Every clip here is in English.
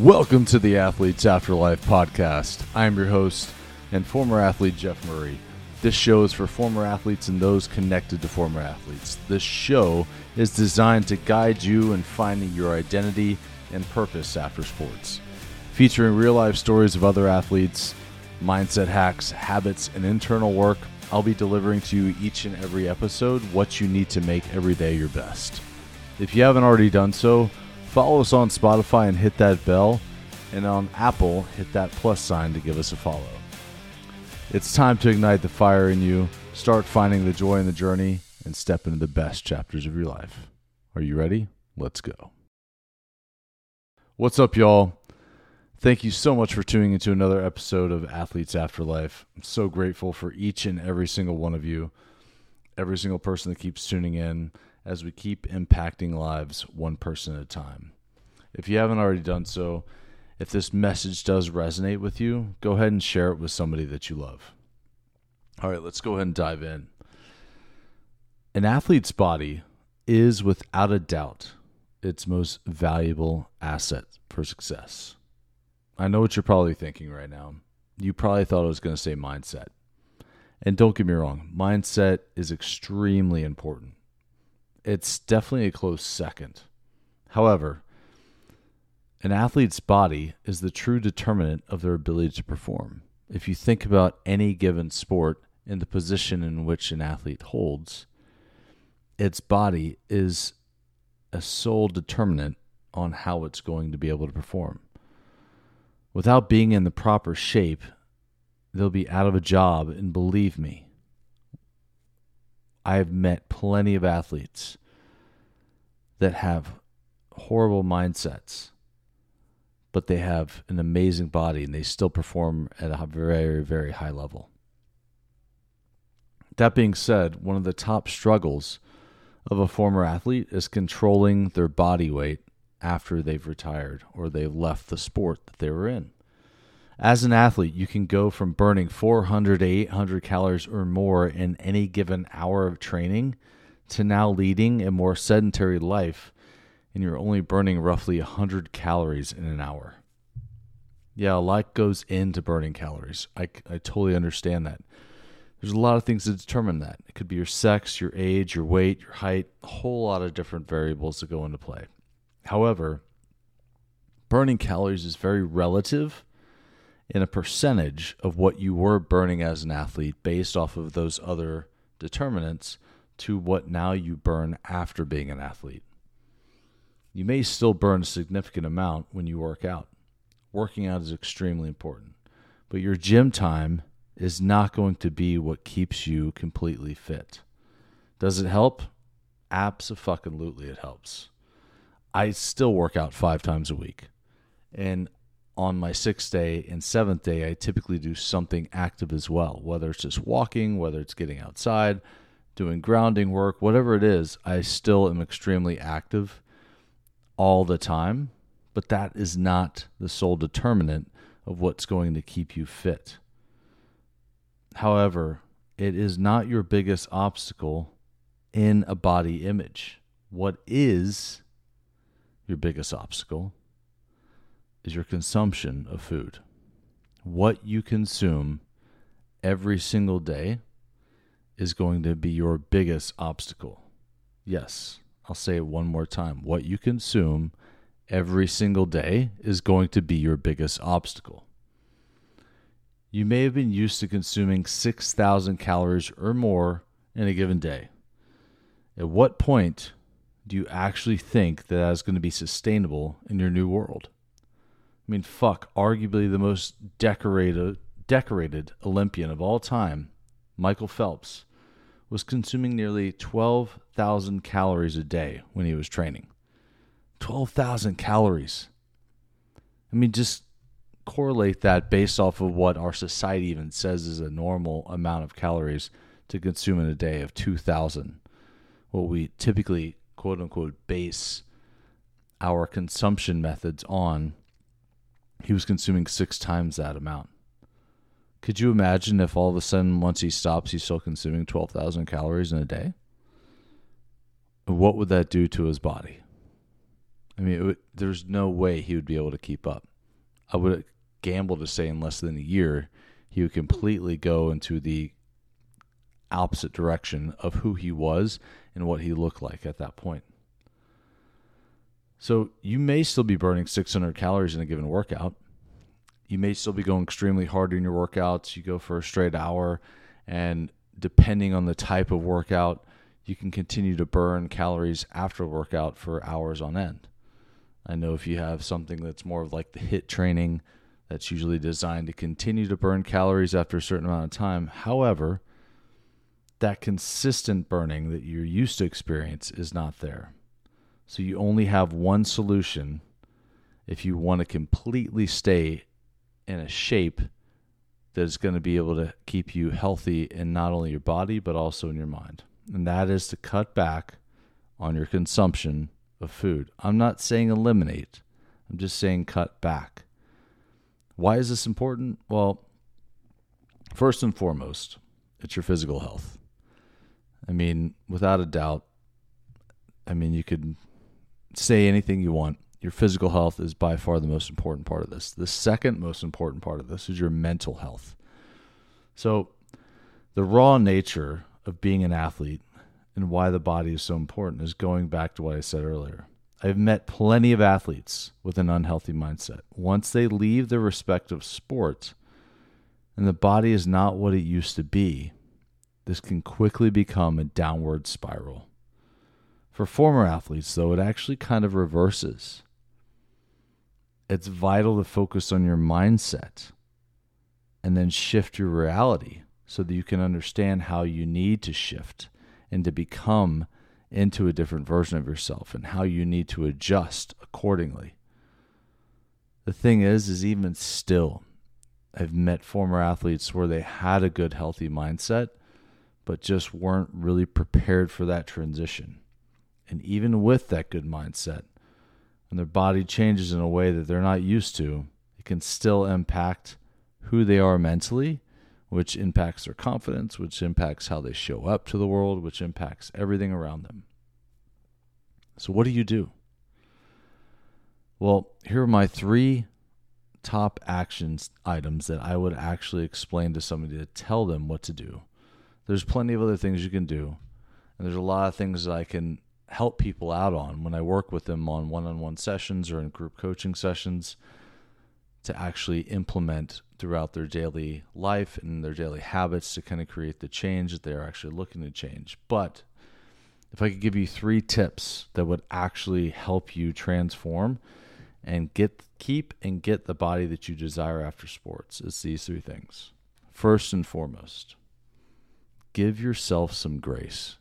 Welcome to the Athletes Afterlife podcast. I am your host and former athlete Jeff Murray. This show is for former athletes and those connected to former athletes. This show is designed to guide you in finding your identity and purpose after sports. Featuring real life stories of other athletes, mindset hacks, habits, and internal work, I'll be delivering to you each and every episode what you need to make every day your best. If you haven't already done so, follow us on Spotify and hit that bell, and on Apple, hit that plus sign to give us a follow. It's time to ignite the fire in you, start finding the joy in the journey, and step into the best chapters of your life. Are you ready? Let's go. What's up, y'all? Thank you so much for tuning into another episode of Athletes Afterlife. I'm so grateful for each and every single one of you, every single person that keeps tuning in as we keep impacting lives one person at a time. If you haven't already done so, if this message does resonate with you, go ahead and share it with somebody that you love. All right, let's go ahead and dive in. An athlete's body is without a doubt its most valuable asset for success. I know what you're probably thinking right now. You probably thought I was going to say mindset. And don't get me wrong, mindset is extremely important it's definitely a close second. However, an athlete's body is the true determinant of their ability to perform. If you think about any given sport and the position in which an athlete holds, its body is a sole determinant on how it's going to be able to perform. Without being in the proper shape, they'll be out of a job, and believe me, I have met plenty of athletes that have horrible mindsets, but they have an amazing body and they still perform at a very, very high level. That being said, one of the top struggles of a former athlete is controlling their body weight after they've retired or they've left the sport that they were in. As an athlete, you can go from burning 400 to 800 calories or more in any given hour of training to now leading a more sedentary life and you're only burning roughly 100 calories in an hour. Yeah, a lot goes into burning calories. I, I totally understand that. There's a lot of things that determine that. It could be your sex, your age, your weight, your height, a whole lot of different variables that go into play. However, burning calories is very relative in a percentage of what you were burning as an athlete based off of those other determinants to what now you burn after being an athlete. You may still burn a significant amount when you work out. Working out is extremely important, but your gym time is not going to be what keeps you completely fit. Does it help? Absolutely, it helps. I still work out five times a week. And on my sixth day and seventh day, I typically do something active as well, whether it's just walking, whether it's getting outside, doing grounding work, whatever it is, I still am extremely active all the time. But that is not the sole determinant of what's going to keep you fit. However, it is not your biggest obstacle in a body image. What is your biggest obstacle is your consumption of food. What you consume every single day is going to be your biggest obstacle. Yes, I'll say it one more time. What you consume every single day is going to be your biggest obstacle. You may have been used to consuming 6,000 calories or more in a given day. At what point do you actually think that that is going to be sustainable in your new world? I mean, fuck, arguably the most decorated decorated Olympian of all time, Michael Phelps, was consuming nearly 12,000 calories a day when he was training. 12,000 calories. I mean, just correlate that based off of what our society even says is a normal amount of calories to consume in a day of 2,000. What we typically, quote unquote, base our consumption methods on he was consuming six times that amount. Could you imagine if all of a sudden, once he stops, he's still consuming 12,000 calories in a day? What would that do to his body? I mean, would, there's no way he would be able to keep up. I would gamble to say in less than a year, he would completely go into the opposite direction of who he was and what he looked like at that point. So you may still be burning 600 calories in a given workout. You may still be going extremely hard in your workouts. You go for a straight hour, and depending on the type of workout, you can continue to burn calories after workout for hours on end. I know if you have something that's more of like the HIIT training, that's usually designed to continue to burn calories after a certain amount of time. However, that consistent burning that you're used to experience is not there. So you only have one solution if you want to completely stay in a shape that is going to be able to keep you healthy in not only your body but also in your mind. And that is to cut back on your consumption of food. I'm not saying eliminate. I'm just saying cut back. Why is this important? Well, first and foremost, it's your physical health. I mean, without a doubt, I mean, you could say anything you want. Your physical health is by far the most important part of this. The second most important part of this is your mental health. So, the raw nature of being an athlete and why the body is so important is going back to what I said earlier. I've met plenty of athletes with an unhealthy mindset. Once they leave their respective sports and the body is not what it used to be, this can quickly become a downward spiral. For former athletes, though, it actually kind of reverses. It's vital to focus on your mindset and then shift your reality so that you can understand how you need to shift and to become into a different version of yourself and how you need to adjust accordingly. The thing is, is even still, I've met former athletes where they had a good, healthy mindset, but just weren't really prepared for that transition. And even with that good mindset, when their body changes in a way that they're not used to, it can still impact who they are mentally, which impacts their confidence, which impacts how they show up to the world, which impacts everything around them. So, what do you do? Well, here are my three top actions items that I would actually explain to somebody to tell them what to do. There's plenty of other things you can do, and there's a lot of things that I can help people out on when I work with them on one on one sessions or in group coaching sessions to actually implement throughout their daily life and their daily habits to kind of create the change that they're actually looking to change. But if I could give you three tips that would actually help you transform and get keep and get the body that you desire after sports, it's these three things. First and foremost, give yourself some grace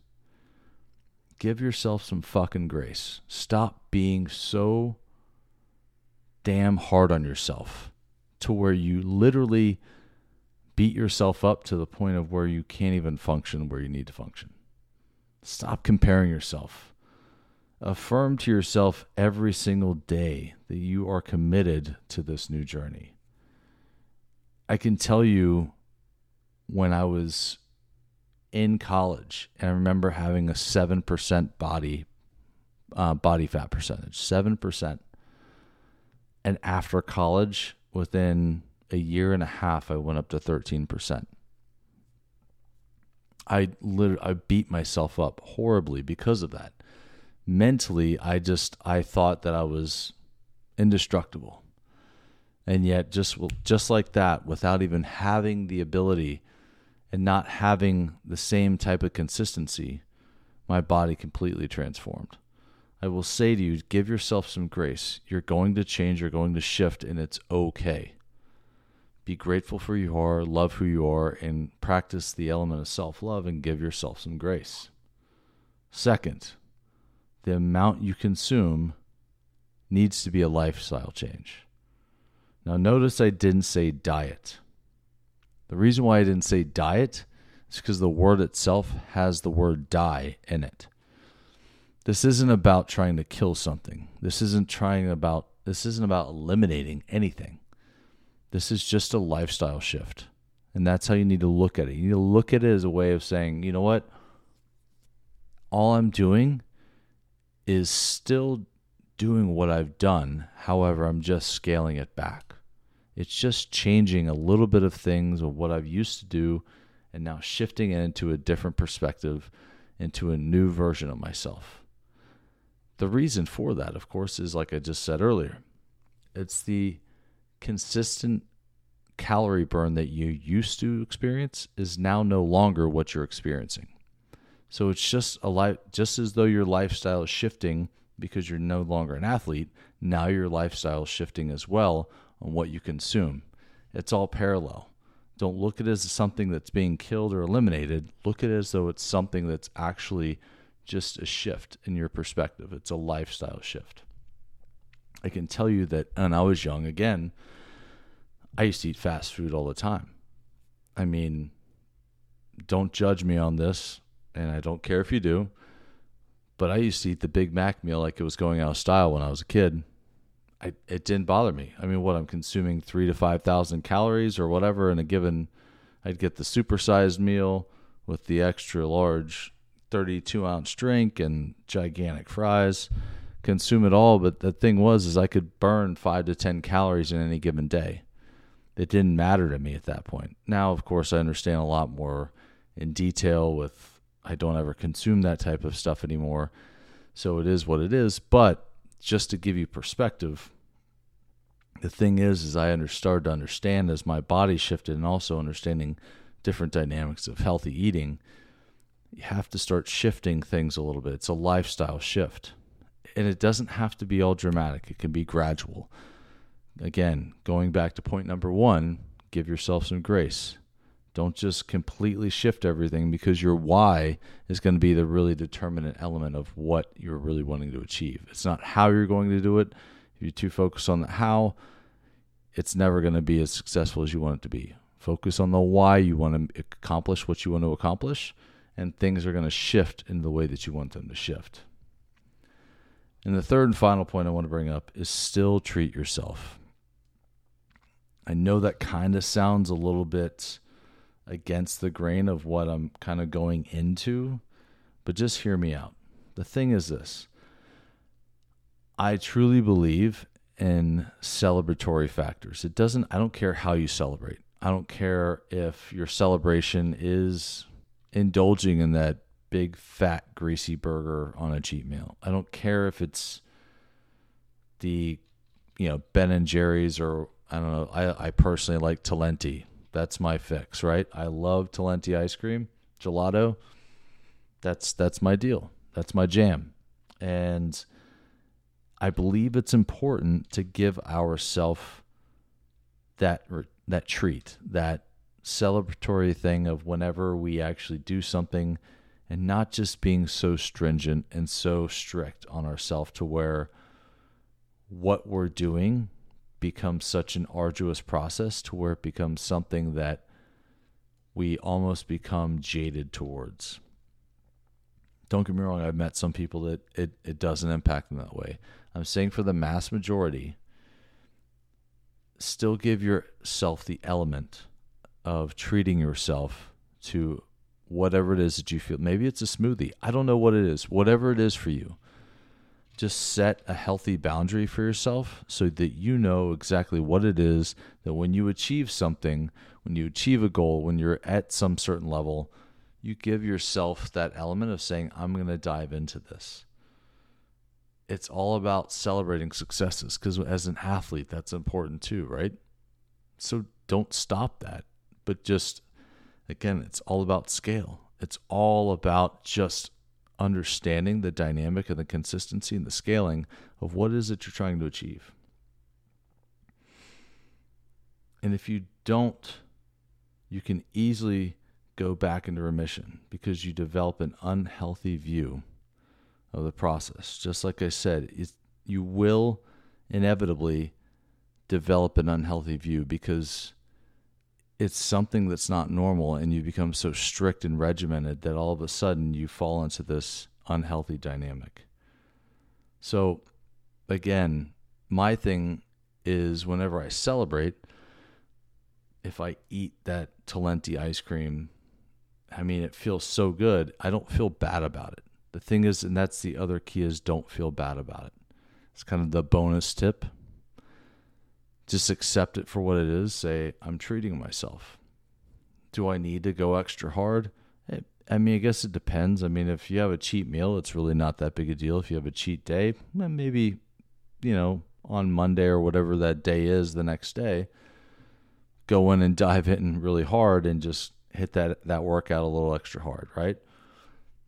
give yourself some fucking grace. Stop being so damn hard on yourself to where you literally beat yourself up to the point of where you can't even function where you need to function. Stop comparing yourself. Affirm to yourself every single day that you are committed to this new journey. I can tell you when I was in college, and I remember having a seven percent body uh, body fat percentage, seven percent. And after college, within a year and a half, I went up to thirteen percent. I literally I beat myself up horribly because of that. Mentally, I just I thought that I was indestructible. And yet just just like that without even having the ability and not having the same type of consistency, my body completely transformed. I will say to you, give yourself some grace. You're going to change, you're going to shift, and it's okay. Be grateful for who you are, love who you are, and practice the element of self love and give yourself some grace. Second, the amount you consume needs to be a lifestyle change. Now, notice I didn't say diet. The reason why I didn't say diet is because the word itself has the word die in it. This isn't about trying to kill something. This isn't trying about this isn't about eliminating anything. This is just a lifestyle shift. And that's how you need to look at it. You need to look at it as a way of saying, you know what? All I'm doing is still doing what I've done. However, I'm just scaling it back. It's just changing a little bit of things of what I've used to do and now shifting it into a different perspective, into a new version of myself. The reason for that, of course, is like I just said earlier it's the consistent calorie burn that you used to experience is now no longer what you're experiencing. So it's just a life, just as though your lifestyle is shifting because you're no longer an athlete. Now your lifestyle is shifting as well on what you consume. It's all parallel. Don't look at it as something that's being killed or eliminated. Look at it as though it's something that's actually just a shift in your perspective. It's a lifestyle shift. I can tell you that when I was young, again, I used to eat fast food all the time. I mean, don't judge me on this, and I don't care if you do, but I used to eat the Big Mac meal like it was going out of style when I was a kid. I, it didn't bother me. I mean, what I'm consuming three to five thousand calories or whatever in a given. I'd get the supersized meal with the extra large 32 ounce drink and gigantic fries. Consume it all, but the thing was is I could burn five to ten calories in any given day. It didn't matter to me at that point. Now, of course, I understand a lot more in detail with I don't ever consume that type of stuff anymore. So it is what it is. But just to give you perspective, the thing is, is I under, started to understand as my body shifted and also understanding different dynamics of healthy eating, you have to start shifting things a little bit. It's a lifestyle shift. And it doesn't have to be all dramatic, it can be gradual. Again, going back to point number one, give yourself some grace. Don't just completely shift everything because your why is going to be the really determinant element of what you're really wanting to achieve. It's not how you're going to do it. If you're too focused on the how, it's never going to be as successful as you want it to be. Focus on the why you want to accomplish what you want to accomplish, and things are going to shift in the way that you want them to shift. And the third and final point I want to bring up is still treat yourself. I know that kind of sounds a little bit against the grain of what I'm kind of going into, but just hear me out. The thing is this I truly believe in celebratory factors. It doesn't, I don't care how you celebrate. I don't care if your celebration is indulging in that big, fat, greasy burger on a cheat meal. I don't care if it's the, you know, Ben and Jerry's or I don't know. I, I personally like Talenti that's my fix, right? I love Talenti ice cream, gelato. That's that's my deal. That's my jam. And I believe it's important to give ourselves that that treat, that celebratory thing of whenever we actually do something and not just being so stringent and so strict on ourselves to where what we're doing becomes such an arduous process to where it becomes something that we almost become jaded towards. Don't get me wrong, I've met some people that it, it doesn't impact them that way. I'm saying for the mass majority, still give yourself the element of treating yourself to whatever it is that you feel. Maybe it's a smoothie. I don't know what it is. Whatever it is for you just set a healthy boundary for yourself so that you know exactly what it is that when you achieve something, when you achieve a goal, when you're at some certain level, you give yourself that element of saying, I'm going to dive into this. It's all about celebrating successes because as an athlete, that's important too, right? So don't stop that, but just again, it's all about scale. It's all about just understanding the dynamic and the consistency and the scaling of what is it you're trying to achieve. And if you don't, you can easily go back into remission because you develop an unhealthy view of the process. Just like I said, you will inevitably develop an unhealthy view because it's something that's not normal and you become so strict and regimented that all of a sudden you fall into this unhealthy dynamic. So again, my thing is whenever I celebrate, if I eat that Talenti ice cream, I mean, it feels so good. I don't feel bad about it. The thing is, and that's the other key is don't feel bad about it. It's kind of the bonus tip. Just accept it for what it is. Say, I'm treating myself. Do I need to go extra hard? Eh, I mean, I guess it depends. I mean, if you have a cheat meal, it's really not that big a deal. If you have a cheat day, maybe, you know, on Monday or whatever that day is the next day, go in and dive in really hard and just hit that, that workout a little extra hard, right?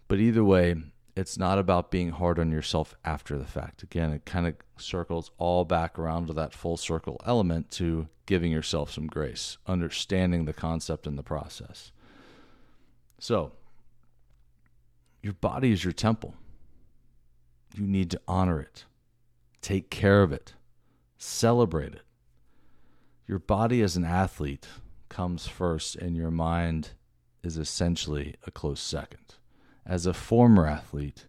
But either way, it's not about being hard on yourself after the fact. Again, it kind of circles all back around to that full circle element to giving yourself some grace, understanding the concept and the process. So, your body is your temple. You need to honor it, take care of it, celebrate it. Your body as an athlete comes first, and your mind is essentially a close second. As a former athlete,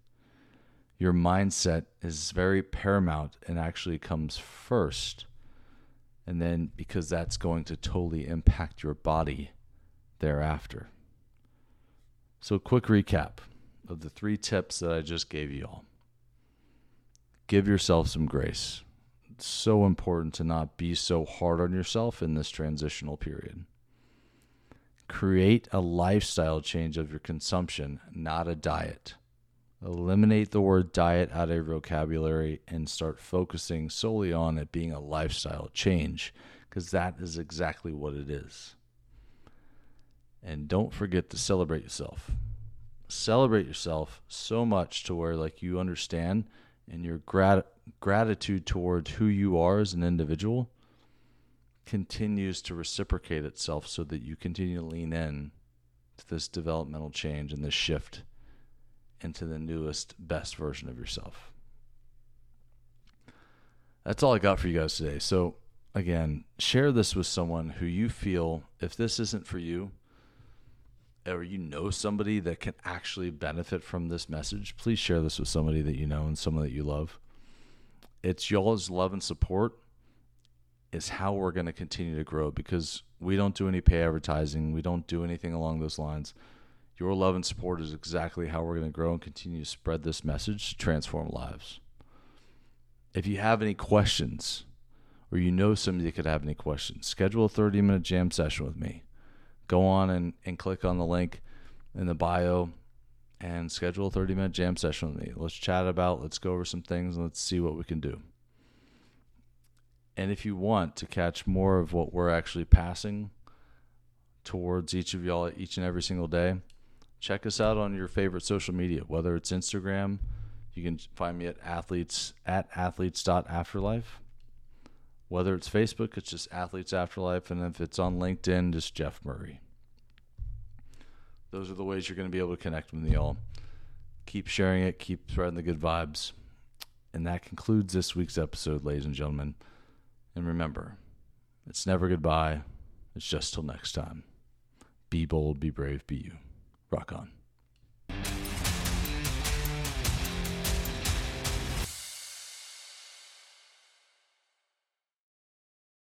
your mindset is very paramount and actually comes first. And then, because that's going to totally impact your body thereafter. So, quick recap of the three tips that I just gave you all. Give yourself some grace. It's so important to not be so hard on yourself in this transitional period. Create a lifestyle change of your consumption, not a diet. Eliminate the word diet out of your vocabulary and start focusing solely on it being a lifestyle change because that is exactly what it is. And don't forget to celebrate yourself celebrate yourself so much to where like you understand and your grat- gratitude toward who you are as an individual continues to reciprocate itself so that you continue to lean in to this developmental change and this shift into the newest best version of yourself. That's all i got for you guys today. So again share this with someone who you feel if this isn't for you or you know somebody that can actually benefit from this message, please share this with somebody that you know and someone that you love. It's y'all's love and support is how we're going to continue to grow because we don't do any pay advertising. We don't do anything along those lines. Your love and support is exactly how we're going to grow and continue to spread this message to transform lives. If you have any questions or you know somebody that could have any questions, schedule a 30 minute jam session with me go on and, and click on the link in the bio and schedule a 30 minute jam session with me. Let's chat about, let's go over some things, and let's see what we can do. And if you want to catch more of what we're actually passing towards each of y'all each and every single day, check us out on your favorite social media, whether it's Instagram, you can find me at athletes at athletes.afterlife whether it's Facebook, it's just Athletes Afterlife, and if it's on LinkedIn, just Jeff Murray. Those are the ways you're going to be able to connect with me all. Keep sharing it, keep spreading the good vibes. And that concludes this week's episode, ladies and gentlemen. And remember, it's never goodbye, it's just till next time. Be bold, be brave, be you. Rock on.